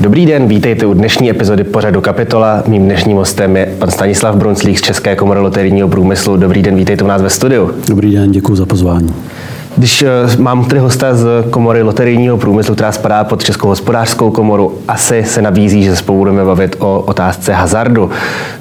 Dobrý den, vítejte u dnešní epizody pořadu Kapitola. Mým dnešním hostem je pan Stanislav Brunclík z České komory loterijního průmyslu. Dobrý den, vítejte u nás ve studiu. Dobrý den, děkuji za pozvání. Když eh, mám tady hosta z komory loterijního průmyslu, která spadá pod Českou hospodářskou komoru, asi se nabízí, že spolu budeme bavit o otázce hazardu.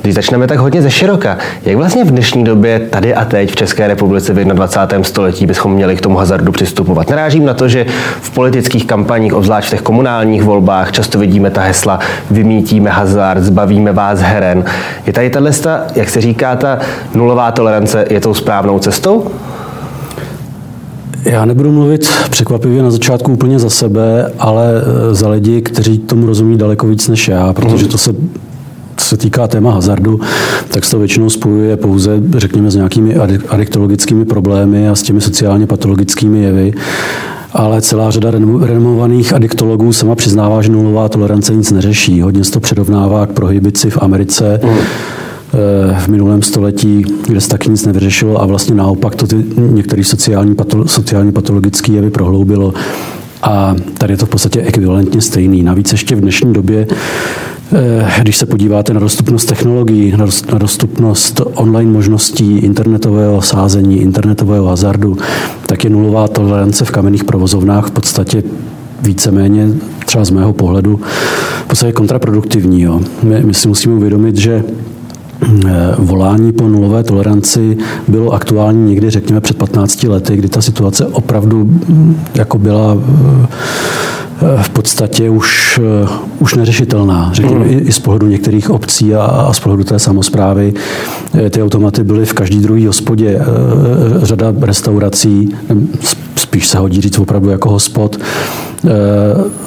Když začneme tak hodně ze široka, jak vlastně v dnešní době tady a teď v České republice v 21. století bychom měli k tomu hazardu přistupovat? Narážím na to, že v politických kampaních, obzvlášť v těch komunálních volbách, často vidíme ta hesla vymítíme hazard, zbavíme vás heren. Je tady tahle, jak se říká, ta nulová tolerance, je tou správnou cestou? Já nebudu mluvit překvapivě na začátku úplně za sebe, ale eh, za lidi, kteří tomu rozumí daleko víc než já, protože to se co se týká téma hazardu, tak se to většinou spojuje pouze, řekněme, s nějakými adiktologickými problémy a s těmi sociálně patologickými jevy. Ale celá řada renomovaných adiktologů sama přiznává, že nulová tolerance nic neřeší. Hodně se to předovnává k prohibici v Americe. Mm v minulém století, kde se taky nic nevyřešilo a vlastně naopak to ty některé sociální, patolo, sociální patologické jevy prohloubilo. A tady je to v podstatě ekvivalentně stejný. Navíc ještě v dnešní době eh, když se podíváte na dostupnost technologií, na dostupnost online možností internetového sázení, internetového hazardu, tak je nulová tolerance v kamenných provozovnách v podstatě víceméně, třeba z mého pohledu, v podstatě kontraproduktivní. Jo. My, my si musíme uvědomit, že Eh, volání po nulové toleranci bylo aktuální někdy, řekněme, před 15 lety, kdy ta situace opravdu mm, jako byla eh, v podstatě už, eh, už neřešitelná, řekněme, mm. i, i z pohledu některých obcí a, a z pohledu té samozprávy. Ty automaty byly v každý druhý hospodě, řada restaurací, spíš se hodí říct opravdu jako hospod,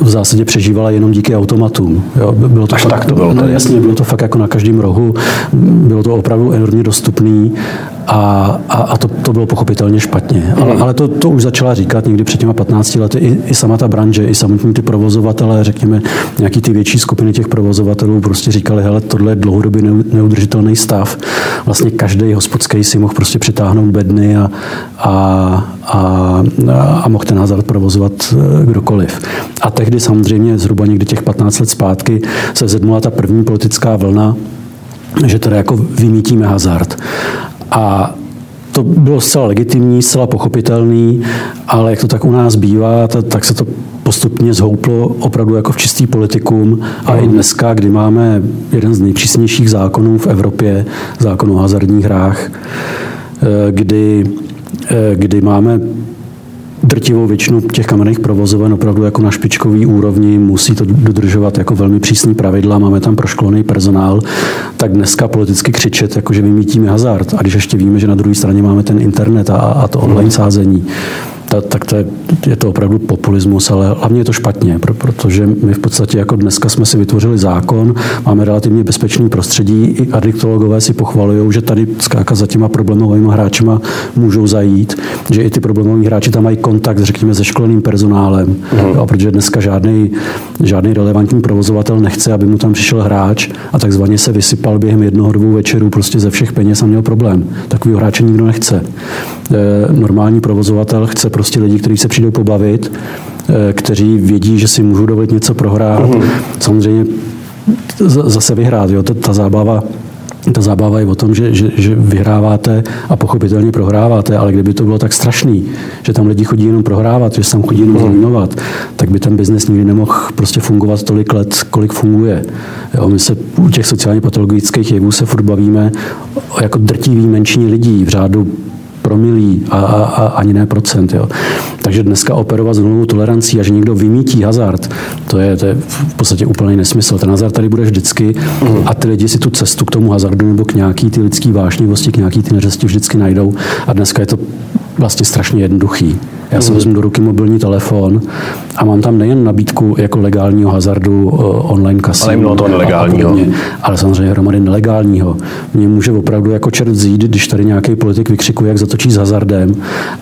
v zásadě přežívala jenom díky automatům. Jo, bylo to Až fakt, tak to bylo. No, jasně, bylo to fakt jako na každém rohu, bylo to opravdu enormně dostupný a, a, a to, to bylo pochopitelně špatně. Ale, ale to, to už začala říkat někdy před těma 15 lety i, i sama ta branže, i samotní ty provozovatelé, řekněme, nějaký ty větší skupiny těch provozovatelů prostě říkali, hele, tohle je dlouhodobě neudržitelný stav. Vlastně každý hospodský si mohl prostě přitáhnout bedny a, a, a, a mohl ten hazard provozovat eh, kdokoliv. A tehdy samozřejmě zhruba někdy těch 15 let zpátky se zednula ta první politická vlna, že teda jako vymítíme hazard. A to bylo zcela legitimní, zcela pochopitelný, ale jak to tak u nás bývá, tak se to postupně zhouplo opravdu jako v čistý politikum. A i dneska, kdy máme jeden z nejpřísnějších zákonů v Evropě, zákon o hazardních hrách, eh, kdy, eh, kdy máme drtivou většinu těch kamenných provozoven opravdu jako na špičkový úrovni, musí to dodržovat jako velmi přísný pravidla, máme tam proškolený personál, tak dneska politicky křičet, jako že vymítíme hazard. A když ještě víme, že na druhé straně máme ten internet a, a to online sázení, ta, tak to je, je to opravdu populismus, ale hlavně je to špatně, protože my v podstatě jako dneska jsme si vytvořili zákon, máme relativně bezpečný prostředí, i adiktologové si pochvalují, že tady skáka za těma problémovými hráčima můžou zajít, že i ty problémoví hráči tam mají kontakt, řekněme, se školeným personálem, mm. jo, protože dneska žádný, žádný relevantní provozovatel nechce, aby mu tam přišel hráč a takzvaně se vysypal během jednoho dvou večerů prostě ze všech peněz a měl problém. Takový hráče nikdo nechce. E, normální provozovatel chce prostě lidi, kteří se přijdou pobavit, eh, kteří vědí, že si můžou dovolit něco prohrát. Mm-hmm. Samozřejmě zase vyhrát. Jo? Ta, ta zábava ta zábava je o tom, že, že, že vyhráváte a pochopitelně prohráváte, ale kdyby to bylo tak strašný, že tam lidi chodí jenom prohrávat, že se tam chodí jenom mhm. zrujnovat, tak by ten biznes nikdy nemohl prostě fungovat tolik let, kolik funguje. Jo, my se u těch sociálně patologických jevů se furt bavíme o jako drtivý menšině lidí v řádu promilí a, a, a ani ne procent. Jo. Takže dneska operovat s nulovou tolerancí a že někdo vymítí hazard, to je, to je v podstatě úplný nesmysl. Ten hazard tady bude vždycky a ty lidi si tu cestu k tomu hazardu nebo k nějaký ty lidský vášnivosti, k nějaký ty neřesti vždycky najdou a dneska je to vlastně strašně jednoduchý. Já si vezmu do ruky mobilní telefon a mám tam nejen nabídku jako legálního hazardu eh, online kasínu. Ale mnoho toho nelegálního. Podobně, ale samozřejmě hromady nelegálního. Mě může opravdu jako čert vzít, když tady nějaký politik vykřikuje, jak zatočí s hazardem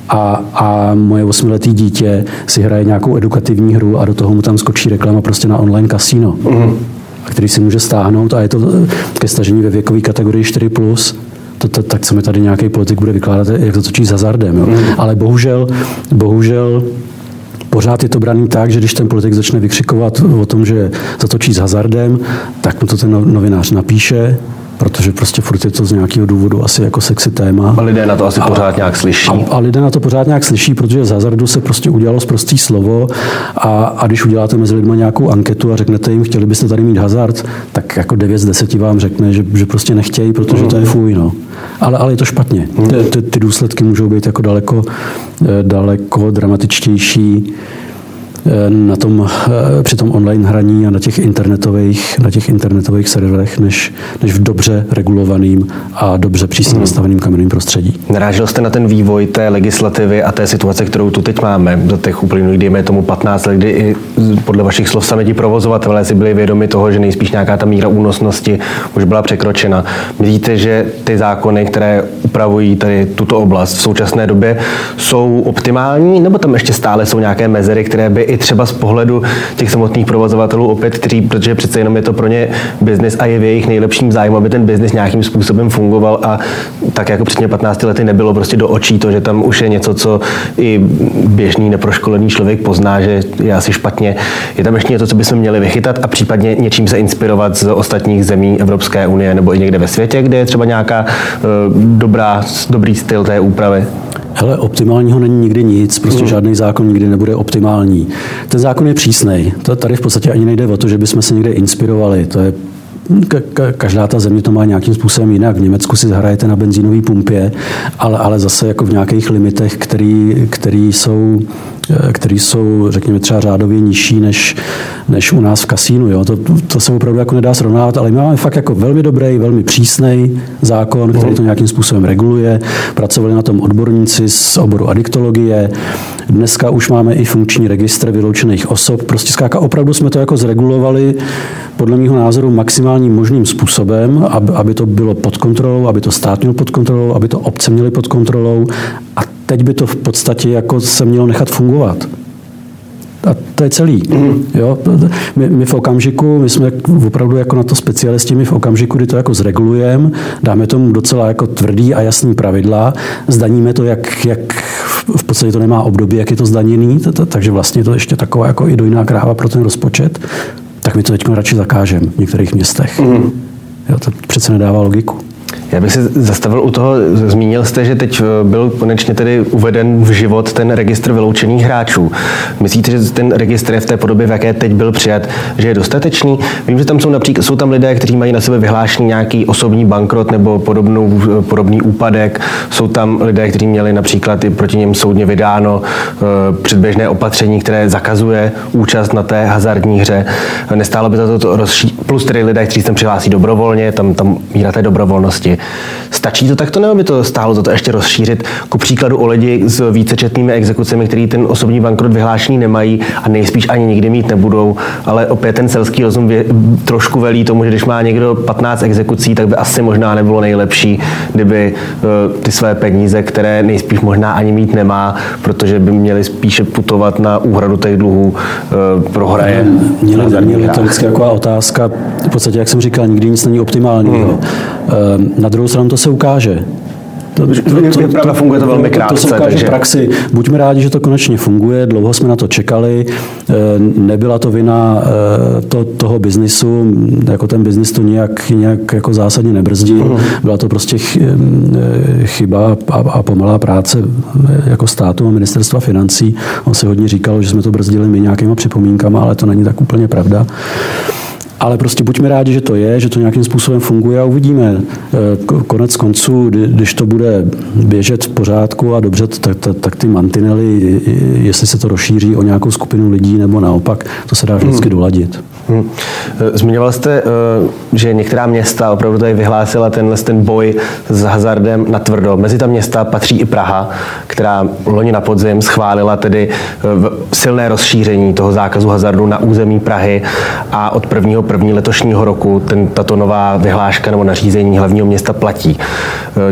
a, a moje osmiletý dítě si hraje nějakou edukativní hru a do toho mu tam skočí reklama prostě na online kasíno. Mm-hmm který si může stáhnout a je to ke stažení ve věkové kategorii 4+, to, to, tak co mi tady nějaký politik bude vykládat, jak to točí s hazardem. Jo? Mm. Ale bohužel, bohužel pořád je to braný tak, že když ten politik začne vykřikovat o tom, že zatočí s hazardem, tak mu to ten no- novinář napíše, protože prostě furt je to z nějakého důvodu asi jako sexy téma. A lidé na to asi a, pořád nějak slyší. A, a lidé na to pořád nějak slyší, protože z hazardu se prostě udělalo zprostý slovo a, a když uděláte mezi lidmi nějakou anketu a řeknete jim, chtěli byste tady mít hazard, tak jako 9 z 10 vám řekne, že, že prostě nechtějí, protože to je fuj. No. Ale, ale je to špatně. Mhm. Ty, ty, ty důsledky můžou být jako daleko, eh, daleko dramatičtější na tom, eh, při tom online hraní a na těch internetových, na těch internetových serverech, než, než v dobře regulovaným a dobře přísně hmm. nastaveným kamenným prostředí. Narážel jste na ten vývoj té legislativy a té situace, kterou tu teď máme, za těch uplynulých, dejme tomu 15 let, kdy i podle vašich slov sami ti provozovatelé si byli vědomi toho, že nejspíš nějaká ta míra únosnosti už byla překročena. Myslíte, že ty zákony, které upravují tady tuto oblast v současné době, jsou optimální, nebo tam ještě stále jsou nějaké mezery, které by i třeba z pohledu těch samotných provozovatelů opět, kteří, protože přece jenom je to pro ně biznis a je v jejich nejlepším zájmu, aby ten biznis nějakým způsobem fungoval a tak jako před 15 lety nebylo prostě do očí to, že tam už je něco, co i běžný neproškolený člověk pozná, že je asi špatně. Je tam ještě něco, co bychom měli vychytat a případně něčím se inspirovat z ostatních zemí Evropské unie nebo i někde ve světě, kde je třeba nějaká uh, dobrá, dobrý styl té úpravy? Hele, optimálního není nikdy nic, prostě mm. žádný zákon nikdy nebude optimální. Ten zákon je přísný. To tady v podstatě ani nejde o to, že bychom se někde inspirovali. To je každá ta země to má nějakým způsobem jinak. V Německu si zahrajete na benzínové pumpě, ale, ale zase jako v nějakých limitech, který, který jsou který jsou, řekněme, třeba řádově nižší než, než u nás v kasínu. Jo? To, to se opravdu jako nedá srovnávat, ale my máme fakt jako velmi dobrý, velmi přísný zákon, který to nějakým způsobem reguluje. Pracovali na tom odborníci z oboru adiktologie. Dneska už máme i funkční registr vyloučených osob. Prostě zkrátka opravdu jsme to jako zregulovali podle mého názoru maximálním možným způsobem, aby, aby to bylo pod kontrolou, aby to stát měl pod kontrolou, aby to obce měly pod kontrolou a teď by to v podstatě jako se mělo nechat fungovat. A to je celý. Mm. Jo? My, my, v okamžiku, my jsme opravdu jako na to specialisti, my v okamžiku, kdy to jako zregulujeme, dáme tomu docela jako tvrdý a jasný pravidla, zdaníme to, jak, jak v podstatě to nemá období, jak je to zdaněný, takže vlastně to ještě taková jako i dojná kráva pro ten rozpočet, tak my to teď radši zakážeme v některých městech. Mm. Jo, to přece nedává logiku. Já bych se zastavil u toho, zmínil jste, že teď eh, byl konečně tedy uveden v život ten registr vyloučených hráčů. Myslíte, že ten registr je v té podobě, v jaké teď byl přijat, že je dostatečný? Vím, že tam jsou například jsou tam lidé, kteří mají na sebe vyhlášený nějaký osobní bankrot nebo podobnou, podobný úpadek. Jsou tam lidé, kteří měli například i proti něm soudně vydáno uh, předběžné opatření, které zakazuje účast na té hazardní hře. Nestálo by za to rozší... plus tedy lidé, kteří se přihlásí dobrovolně, tam, tam míra té dobrovolnosti. Stačí to takto, nebo by to stálo za to ještě rozšířit? Ku příkladu o lidi s vícečetnými exekucemi, který ten osobní bankrot vyhlášený nemají a nejspíš ani nikdy mít nebudou, ale opět ten selský rozum vě, trošku velí tomu, že když má někdo 15 exekucí, tak by asi možná nebylo nejlepší, kdyby uh, ty své peníze, které nejspíš možná ani mít nemá, protože by měli spíše putovat na úhradu těch dluhů, uh, prohraje. Měli, měli to vždycky jako otázka, v podstatě, jak jsem říkal, nikdy nic není optimální. Hmm. Na druhou stranu to se ukáže. To, to, to, to, to funguje to velmi krátce. To se ukáže takže... v praxi. Buďme rádi, že to konečně funguje, dlouho jsme na to čekali, eh, nebyla to vina eh, to, toho biznisu, jako ten biznis to nějak, nějak jako zásadně nebrzdí. uh-huh. byla to prostě eh, chyba a, a pomalá práce jako státu a ministerstva financí. On si hodně říkal, že jsme to brzdili my nějakýma připomínkama, ale to není tak úplně pravda. Ale prostě buďme rádi, že to je, že to nějakým způsobem funguje a uvidíme. E, konec konců, když to bude běžet v pořádku a dobře, tak, tak, tak ty mantinely, jestli se to rozšíří o nějakou skupinu lidí nebo naopak, to se dá vždycky hmm. doladit. Hmm. Zmiňoval jste, eh, že některá města opravdu tady vyhlásila tenhle ten boj s hazardem na tvrdo. Mezi ta města patří i Praha, která loni na podzim schválila tedy eh, silné rozšíření toho zákazu hazardu na území Prahy a od 1. 1. letošního roku ten, tato nová vyhláška nebo nařízení hlavního města platí.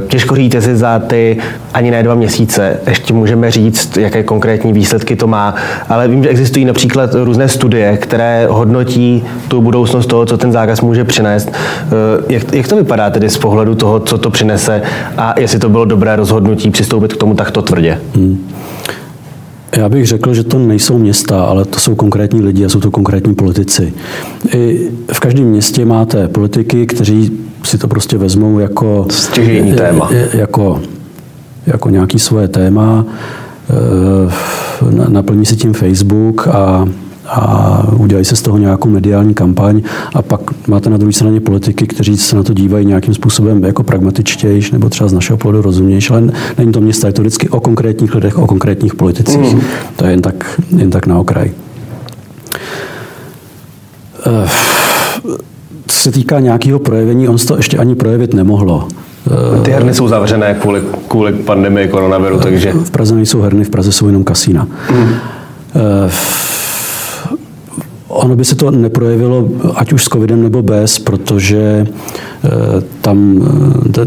Těžko říct, jestli za ty ani ne dva měsíce ještě můžeme říct, jaké konkrétní výsledky to má, ale vím, že existují například různé studie, které hodnotí tu budoucnost toho, co ten zákaz může přinést. Eh, jak, jak to vypadá tedy z pohledu toho, co to přinese a jestli to bylo dobré rozhodnutí přistoupit k tomu takto tvrdě? Hmm. Já bych řekl, že to nejsou města, ale to jsou konkrétní lidi a jsou to konkrétní politici. I v každém městě máte politiky, kteří si to prostě vezmou jako... Stěžení téma. Jako, jako nějaký svoje téma, naplní si tím Facebook a a udělají se z toho nějakou mediální kampaň a pak máte na druhé straně politiky, kteří se na to dívají nějakým způsobem jako pragmatičtější nebo třeba z našeho pohledu rozumnější, ale není to města, je to vždycky o konkrétních lidech, o konkrétních politicích. Mm. To je jen tak, jen tak na okraj. Eh, co se týká nějakého projevení, on se to ještě ani projevit nemohlo. Ty herny jsou zavřené kvůli, kvůli pandemii koronaviru, takže... V Praze nejsou herny, v Praze jsou jenom kasína. Mm. Ono by se to neprojevilo, ať už s covidem nebo bez, protože eh, tam eh,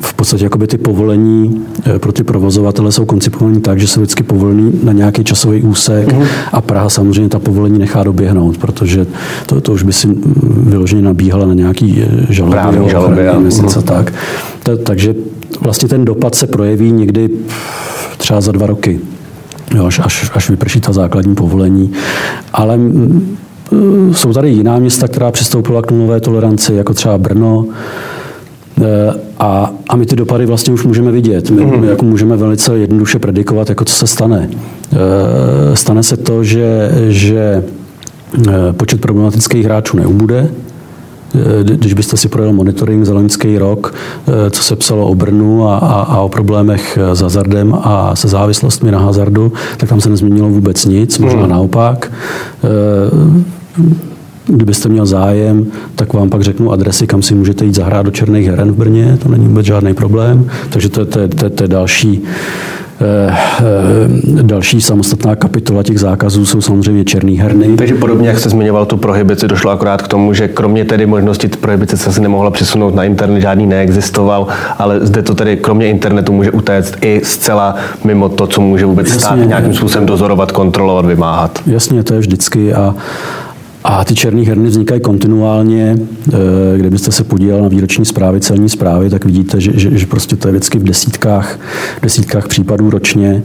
v podstatě jakoby ty povolení eh, pro ty provozovatele jsou koncipované tak, že jsou vždycky povolený na nějaký časový úsek mm-hmm. a Praha samozřejmě ta povolení nechá doběhnout, protože to, to už by si vyloženě nabíhala na nějaký žaloby, žaloby a mm-hmm. tak. Ta, takže vlastně ten dopad se projeví někdy třeba za dva roky jo, až, až, až vyprší ta základní povolení. Ale mm, jsou tady jiná města, která přistoupila k nulové toleranci, jako třeba Brno, e, a, a my ty dopady vlastně už můžeme vidět. My, my jako můžeme velice jednoduše predikovat, jako co se stane. E, stane se to, že, že e, počet problematických hráčů neubude, Eh, když byste si projel monitoring za loňský rok, eh, co se psalo o Brnu a, a, a o problémech s hazardem a se závislostmi na hazardu, tak tam se nezměnilo vůbec nic, možná hmm. naopak. Eh, kdybyste měl zájem, tak vám pak řeknu adresy, kam si můžete jít zahrát do Černých heren v Brně, to není vůbec žádný problém. Takže to, to, to, to je další Eh, eh, další samostatná kapitola těch zákazů jsou samozřejmě černý herny. Takže podobně, jak jste zmiňoval tu prohibici, došlo akorát k tomu, že kromě tedy možnosti prohibice se asi nemohla přesunout na internet, žádný neexistoval, ale zde to tedy kromě internetu může utéct i zcela mimo to, co může vůbec Jasně, stát nějakým způsobem dozorovat, kontrolovat, vymáhat. Jasně, to je vždycky a a ty černé herny vznikají kontinuálně. Eh, kdybyste se podíval na výroční zprávy, celní zprávy, tak vidíte, že, že, že prostě to je vždycky v desítkách, desítkách případů ročně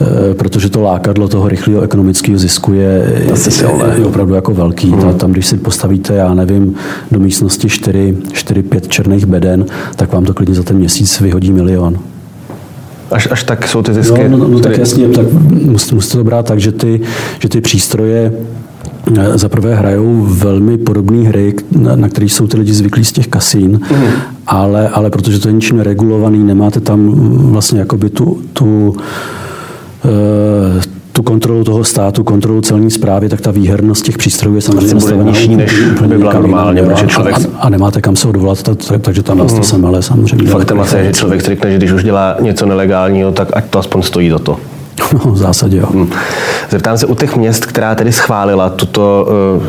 eh, protože to lákadlo toho rychlého ekonomického zisku je, je, je opravdu jako velký. Hmm. Tam, když si postavíte, já nevím, do místnosti 4-5 černých beden, tak vám to klidně za ten měsíc vyhodí milion. Až, až tak jsou ty zisky? No, no, no tak jasně, tak musíte, musíte to brát tak, že ty, že ty přístroje za prvé hrajou velmi podobné hry, na, na které jsou ty lidi zvyklí z těch kasín, mm. ale, ale protože to je ničím neregulovaný, nemáte tam vlastně jakoby tu, tu uh, tu kontrolu toho státu, kontrolu celní zprávy, tak ta výhernost těch přístrojů je samozřejmě nastavená nižší, než by byla normálně, protože člověk... A, a, nemáte kam se odvolat, takže tam vás to sem ale samozřejmě. Faktem asi je, že člověk řekne, že když už dělá něco nelegálního, tak ať to aspoň stojí za to. No, v zásadě jo. Hmm. Zeptám se u těch měst, která tedy schválila tuto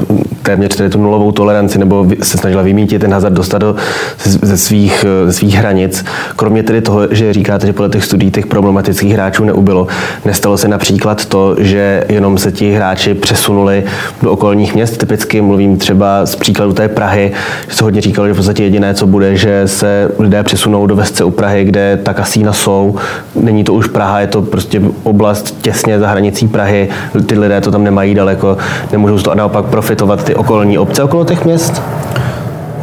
uh, téměř tedy tu nulovou toleranci nebo se snažila vymítit ten hazard dostat do, ze, svých, eh, ze svých hranic. Kromě tedy toho, že říkáte, že podle těch studií těch problematických hráčů neubylo, nestalo se například to, že jenom se ti hráči přesunuli do okolních měst. Typicky mluvím třeba z příkladu té Prahy, že se hodně říkalo, že v podstatě jediné, co bude, že se lidé přesunou do vesce u Prahy, kde ta kasína jsou. Není to už Praha, je to prostě oblast těsně za hranicí Prahy. Ty lidé to tam nemají daleko, nemůžou z toho naopak profitovat ty okolní obce okolo těch měst?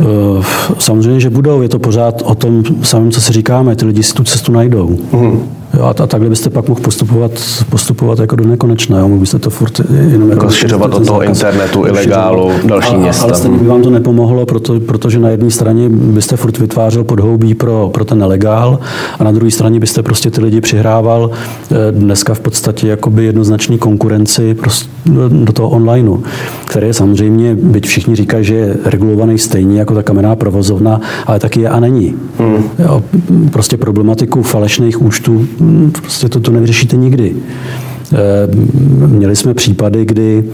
Eh, samozřejmě, že budou. Je to pořád o tom samém, co si říkáme. Ty lidi si tu cestu najdou. Mm. Jo, a, a takhle byste pak mohl postupovat, postupovat jako do nekonečna. Mohl byste to furt jenom jako rozšiřovat od toho internetu, ilegálu, další a, města. Ale stejně by vám to nepomohlo, proto, protože na jedné straně byste furt vytvářel podhoubí pro, pro ten nelegál a na druhé straně byste prostě ty lidi přihrával eh, dneska v podstatě jakoby jednoznačný konkurenci prostě do toho onlineu, který je samozřejmě, byť všichni říkají, že je regulovaný stejně jako ta kamenná provozovna, ale taky je a není. Hmm. Jo, prostě problematiku falešných účtů prostě to, to nevyřešíte nikdy. Eh, měli jsme případy, kdy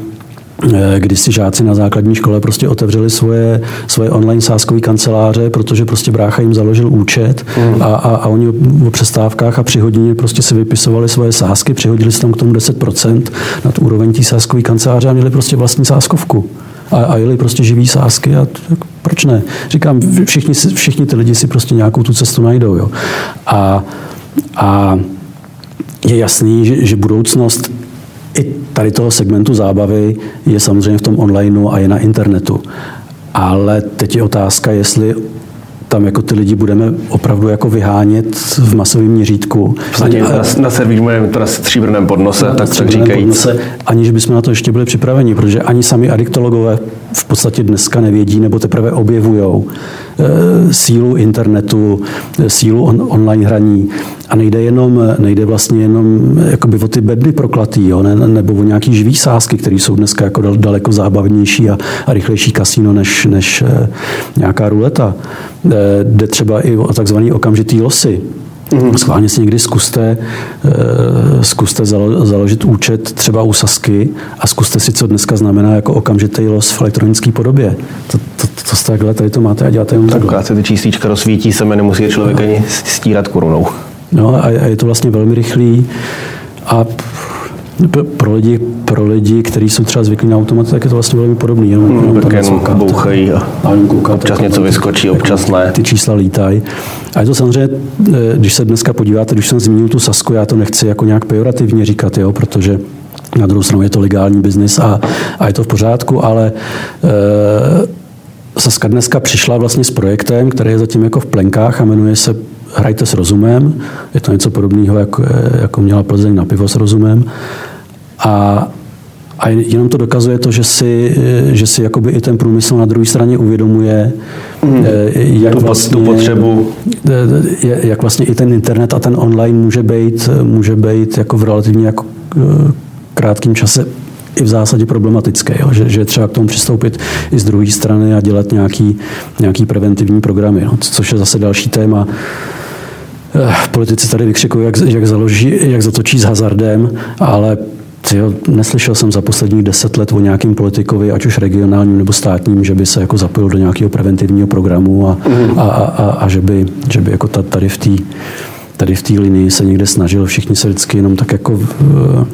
eh, kdy si žáci na základní škole prostě otevřeli svoje, svoje online sáskové kanceláře, protože prostě brácha jim založil účet mm. a, a, a oni o přestávkách a při hodině prostě si vypisovali svoje sásky, přihodili si tam k tomu 10% na tu úroveň té sáskové kanceláře a měli prostě vlastní sáskovku. A, a jeli prostě živý sásky a tak, proč ne? Říkám, všichni, všichni ty lidi si prostě nějakou tu cestu najdou. Jo. A a je jasný, že, že budoucnost i tady toho segmentu zábavy je samozřejmě v tom onlineu a je na internetu. Ale teď je otázka, jestli tam jako ty lidi budeme opravdu jako vyhánět v masovém měřítku. Ani, na, na servírujeme to na stříbrném podnose, na, tak, tak říkají. Podnose, aniž bychom na to ještě byli připraveni, protože ani sami adiktologové v podstatě dneska nevědí nebo teprve objevují e, sílu internetu, e, sílu on, online hraní. A nejde jenom, nejde vlastně jenom jakoby o ty bedny proklatý, jo, ne, nebo o nějaký živý sázky, které jsou dneska jako daleko zábavnější a, a rychlejší kasíno než, než nějaká ruleta. Jde třeba i o takzvaný okamžitý losy. Mm. Schválně si někdy zkuste, zkuste založit účet třeba u Sasky a zkuste si, co dneska znamená jako okamžitý los v elektronické podobě. To, to, to, to takhle, tady to máte a děláte jenom takhle. Tak se ty číslička rozsvítí se, nemusí člověk no. ani stírat korunou. No a, je to vlastně velmi rychlý a pro lidi, pro lidi, kteří jsou třeba zvyklí na automat, tak je to vlastně velmi podobný. Jenom, hmm, jenom tak jenom bouchají a, a koukat, občas něco vyskočí, občas ne. Ty čísla lítají. A je to samozřejmě, eh, když se dneska podíváte, když jsem zmínil tu Sasku, já to nechci jako nějak pejorativně říkat, jo, protože na druhou stranu je to legální biznis a, a je to v pořádku, ale e, Saska dneska přišla vlastně s projektem, který je zatím jako v plenkách a jmenuje se Hrajte s rozumem. Je to něco podobného, jako, jako měla Plzeň na pivo s rozumem. A, a jenom to dokazuje to, že si, že si jakoby i ten průmysl na druhé straně uvědomuje, mm. jak, tu, vlastně, tu potřebu. jak vlastně i ten internet a ten online může být, může být jako v relativně jako eh, krátkém čase i v zásadě problematické, jo? Že, že třeba k tomu přistoupit i z druhé strany a dělat nějaký, nějaký preventivní programy, no? což je zase další téma. Eh, politici tady vykřikují, jak, jak, založí, jak zatočí s hazardem, ale tyjo, neslyšel jsem za posledních deset let o nějakým politikovi, ať už regionálním nebo státním, že by se jako zapojil do nějakého preventivního programu a, mm. a, a, a, a že by, že by jako tady v té tady v té linii se někde snažil, všichni se vždycky jenom tak jako v,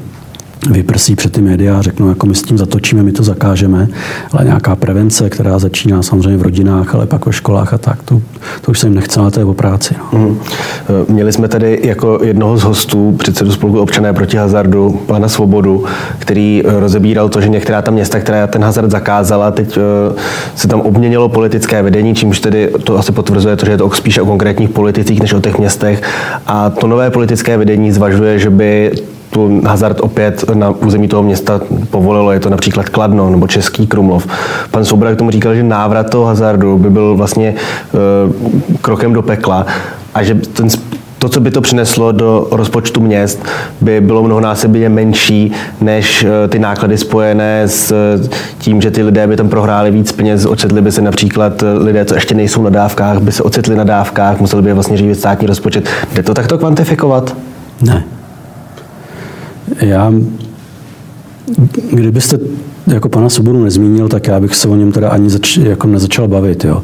vyprsí před ty média a řeknou, jako my s tím zatočíme, my to zakážeme, ale nějaká prevence, která začíná samozřejmě v rodinách, ale pak ve školách a tak, to, to už se jim nechce, ale to je o práci. No. Mm. Měli jsme tady jako jednoho z hostů předsedu spolku občané proti hazardu, pana Svobodu, který eh, rozebíral to, že některá ta města, která ten hazard zakázala, teď eh, se tam obměnilo politické vedení, čímž tedy to asi potvrzuje to, že je to spíš o konkrétních politicích než o těch městech. A to nové politické vedení zvažuje, že by tu hazard opět na území toho města povolilo. Je to například Kladno nebo Český Krumlov. Pan Soubrak tomu říkal, že návrat toho hazardu by byl vlastně e, krokem do pekla a že ten to, co by to přineslo do rozpočtu měst, by bylo mnohonásobně menší než e, ty náklady spojené s e, tím, že ty lidé by tam prohráli víc peněz, ocitli by se například lidé, co ještě nejsou na dávkách, by se ocitli na dávkách, museli by vlastně živit státní rozpočet. Jde to takto kvantifikovat? Ne. Já, kdybyste jako pana Soboru nezmínil, tak já bych se o něm teda ani zač, jako nezačal bavit. Jo.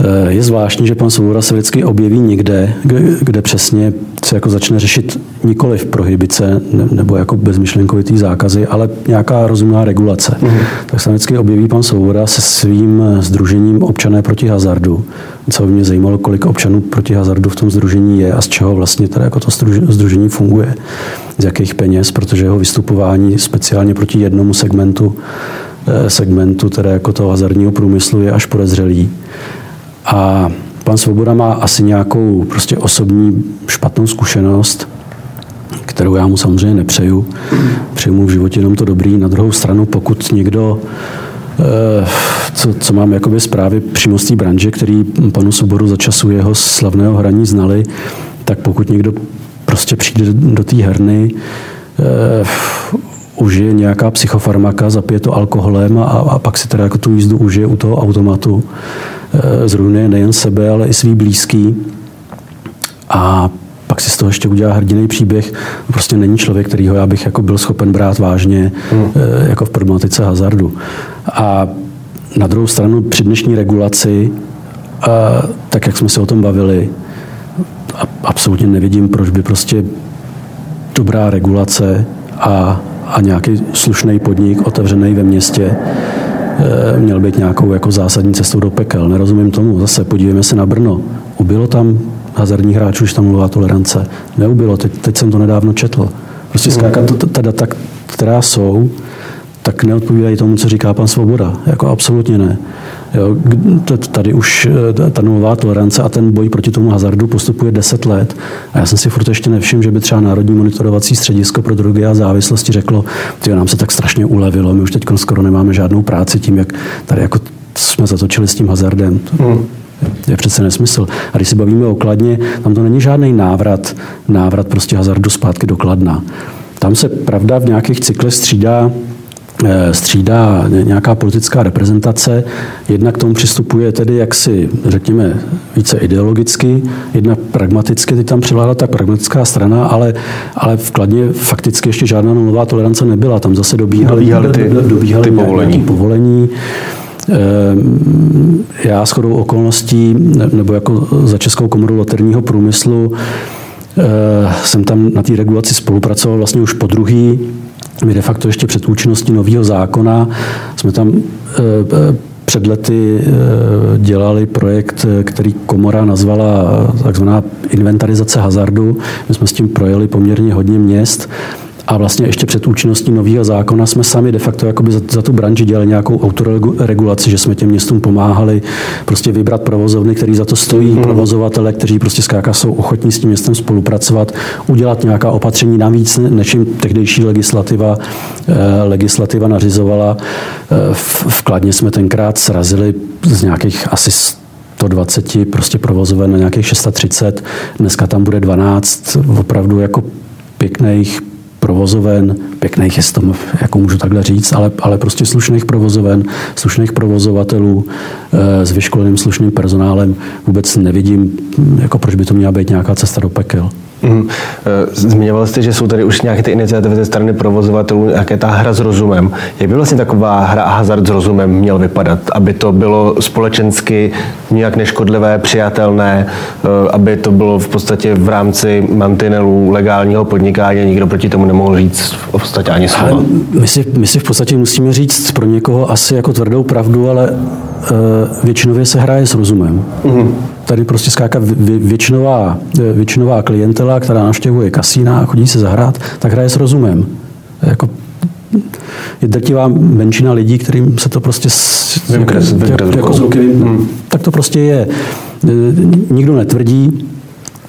Eh, je zvláštní, že pan Svoboda se vždycky objeví někde, kde přesně se jako začne řešit nikoli v prohybice nebo jako bezmyšlenkovitý zákazy, ale nějaká rozumná regulace. Mm. Tak se vždycky objeví pan Svoboda se svým združením občané proti hazardu. Co by mě zajímalo, kolik občanů proti hazardu v tom združení je a z čeho vlastně teda jako to združení funguje, z jakých peněz, protože jeho vystupování speciálně proti jednomu segmentu eh, segmentu, teda jako toho hazardního průmyslu, je až podezřelý. A pan Svoboda má asi nějakou prostě osobní špatnou zkušenost, kterou já mu samozřejmě nepřeju. Přeju mu v životě jenom to dobrý. Na druhou stranu, pokud někdo eh, co, co mám jakoby zprávy přímo z té branže, který panu Soboru za času jeho slavného hraní znali, tak pokud někdo prostě přijde do té herny, uh, užije nějaká psychofarmaka, zapije to alkoholem a, a pak si teda jako tu jízdu užije u toho automatu, Eh, zrujnuje nejen sebe, ale i svý blízký. A pak si z toho ještě udělá hrdiný příběh. Prostě není člověk, kterýho já bych jako byl schopen brát vážně hmm. jako v problematice hazardu. A na druhou stranu při dnešní regulaci, a tak jak jsme se o tom bavili, absolutně nevidím, proč by prostě dobrá regulace a, a nějaký slušný podnik otevřený ve městě Eh, měl být nějakou jako zásadní cestou do pekel. Nerozumím tomu. Zase podívejme se na Brno. Ubylo tam hazardních hráčů, že tam nulová tolerance. Neubylo, teď, teď jsem to nedávno četl. Prostě zkrátka to- ta data, která jsou, tak neodpovídají tomu, co říká pan Svoboda. Jako absolutně ne. Jo, tady už eh, ta- nulová tolerance a ten boj proti tomu hazardu postupuje 10 let. A já jsem si furt ještě nevšiml, že by třeba Národní monitorovací středisko pro drogy a závislosti řeklo, že nám se tak strašně ulevilo, my už teď skoro nemáme žádnou práci tím, jak tady jako jsme zatočili s tím hazardem. To je přece nesmysl. A když se bavíme o Kladně, tam to není žádný návrat, návrat prostě hazardu zpátky do Kladna. Tam se pravda v nějakých cyklech střídá střídá nějaká politická reprezentace. Jedna k tomu přistupuje tedy jaksi, řekněme, více ideologicky, jedna pragmaticky, teď tam přivládla ta pragmatická strana, ale, ale v Kladně fakticky ještě žádná nulová tolerance nebyla. Tam zase dobíhaly, Dobíhaly ty- dobíhaly ty povolení. povolení. Ehm, Já s chodou okolností, ne- nebo jako za Českou komoru loterního průmyslu, eh, jsem tam na té regulaci spolupracoval vlastně už po druhý. My de facto ještě před účinností nového zákona jsme tam eh, eh, před lety eh, dělali projekt, který komora nazvala takzvaná inventarizace hazardu. My jsme s tím projeli poměrně hodně měst a vlastně ještě před účinností nového zákona jsme sami de facto jakoby za, za tu branži dělali nějakou autoregulaci, že jsme těm městům pomáhali prostě vybrat provozovny, který za to stojí, hmm. provozovatele, kteří prostě zkrátka jsou ochotní s tím městem spolupracovat, udělat nějaká opatření navíc, než jim tehdejší legislativa, eh, legislativa nařizovala. Eh, v, v Kladně jsme tenkrát srazili z nějakých asi 120 prostě provozoven na nějakých 630. Dneska tam bude 12 opravdu jako pěkných provozoven, pěkných, jestli to jako můžu takhle říct, ale, ale prostě slušných provozoven, slušných provozovatelů eh, s vyškoleným slušným personálem vůbec nevidím, jako proč by to měla být nějaká cesta do pekel. Mm. Eh, Zmiňoval jste, že jsou tady už nějaké ty iniciativy ze strany provozovatelů, jaké ta hra s rozumem. Jak by vlastně taková hra a hazard s rozumem měl vypadat? Aby to bylo společensky nijak neškodlivé, přijatelné, eh, aby to bylo v podstatě v rámci mantinelů legálního podnikání nikdo proti tomu nemohl říct v podstatě ani slovo. my si, my si v podstatě musíme říct pro někoho asi jako tvrdou pravdu, ale uh, většinově se hraje s rozumem. Mm. Tady prostě skáka vě- většinová, eh, většinová klientela, která navštěvuje kasína a chodí se zahrát, tak hraje s rozumem. Jako, je drtivá menšina lidí, kterým se to prostě s, Vymkne z- vymkne z jako, jako z ruky vymkne. Tak to prostě je. Eh, Nikdo netvrdí,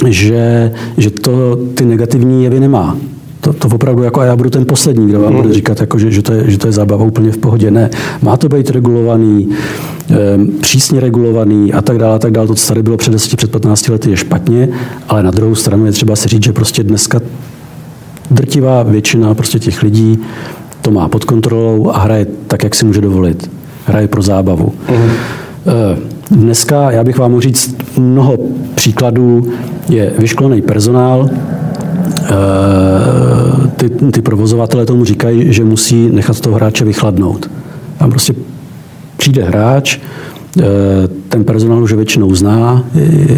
že, že to ty negativní jevy nemá. To, to opravdu jako, a já budu ten poslední, kdo vám bude říkat, jako, že, že, to je, že to je zábava úplně v pohodě. Ne, má to být regulovaný, přísně regulovaný a tak dále, a tak dále. To, co tady bylo před 10, před 15 lety, je špatně, ale na druhou stranu je třeba si říct, že prostě dneska drtivá většina prostě těch lidí to má pod kontrolou a hraje tak, jak si může dovolit. Hraje pro zábavu. Eh, Dneska, já bych vám mohl říct, mnoho příkladů je vyškolený personál, ty, ty provozovatele tomu říkají, že musí nechat toho hráče vychladnout. Tam prostě přijde hráč, ten personál už většinou zná,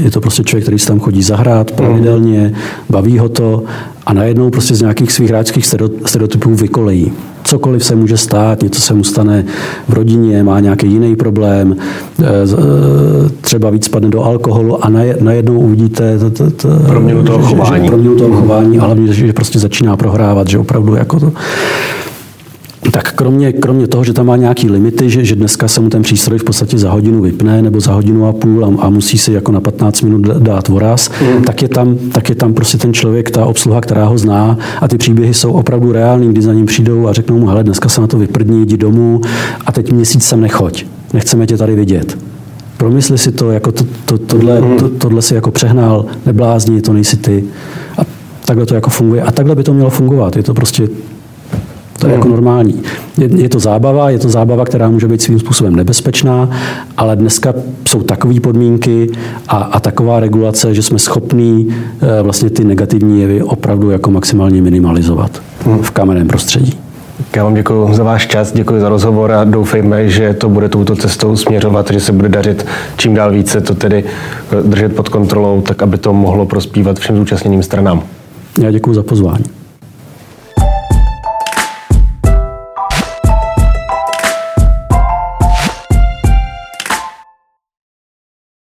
je- to prostě člověk, který se tam chodí zahrát pravidelně, baví ho to a najednou prostě z nějakých svých hráčských stereo- stereotypů vykolejí. Cokoliv se může stát, něco se mu stane v rodině, má nějaký jiný problém, eh, eh, třeba víc spadne do alkoholu a naje- najednou uvidíte Proměnu toho chování. že proměnu toho chování, ale hlavně, že prostě začíná prohrávat, že opravdu jako to... Tak kromě, kromě toho, že tam má nějaký limity, že, že dneska se mu ten přístroj v podstatě za hodinu vypne nebo za hodinu a půl a, a musí si jako na 15 minut dát voraz, mm. tak, je tam, tak je tam prostě ten člověk, ta obsluha, která ho zná a ty příběhy jsou opravdu reální, kdy za ním přijdou a řeknou mu, hele, dneska se na to vyprdní, jdi domů a teď měsíc sem nechoď, nechceme tě tady vidět. Promysli si to, jako to, to, tohle, to, tohle si jako přehnal, neblázni, to nejsi ty. A takhle to jako funguje. A takhle by to mělo fungovat. Je to prostě to je jako normální. Je, je to zábava, je to zábava, která může být svým způsobem nebezpečná, ale dneska jsou takové podmínky a, a taková regulace, že jsme schopní eh, vlastně ty negativní jevy opravdu jako maximálně minimalizovat v kamenném prostředí. Já vám děkuji za váš čas, děkuji za rozhovor a doufejme, že to bude touto cestou směřovat, že se bude dařit čím dál více to tedy eh, držet pod kontrolou, tak aby to mohlo prospívat všem zúčastněným stranám. Já děkuji za pozvání.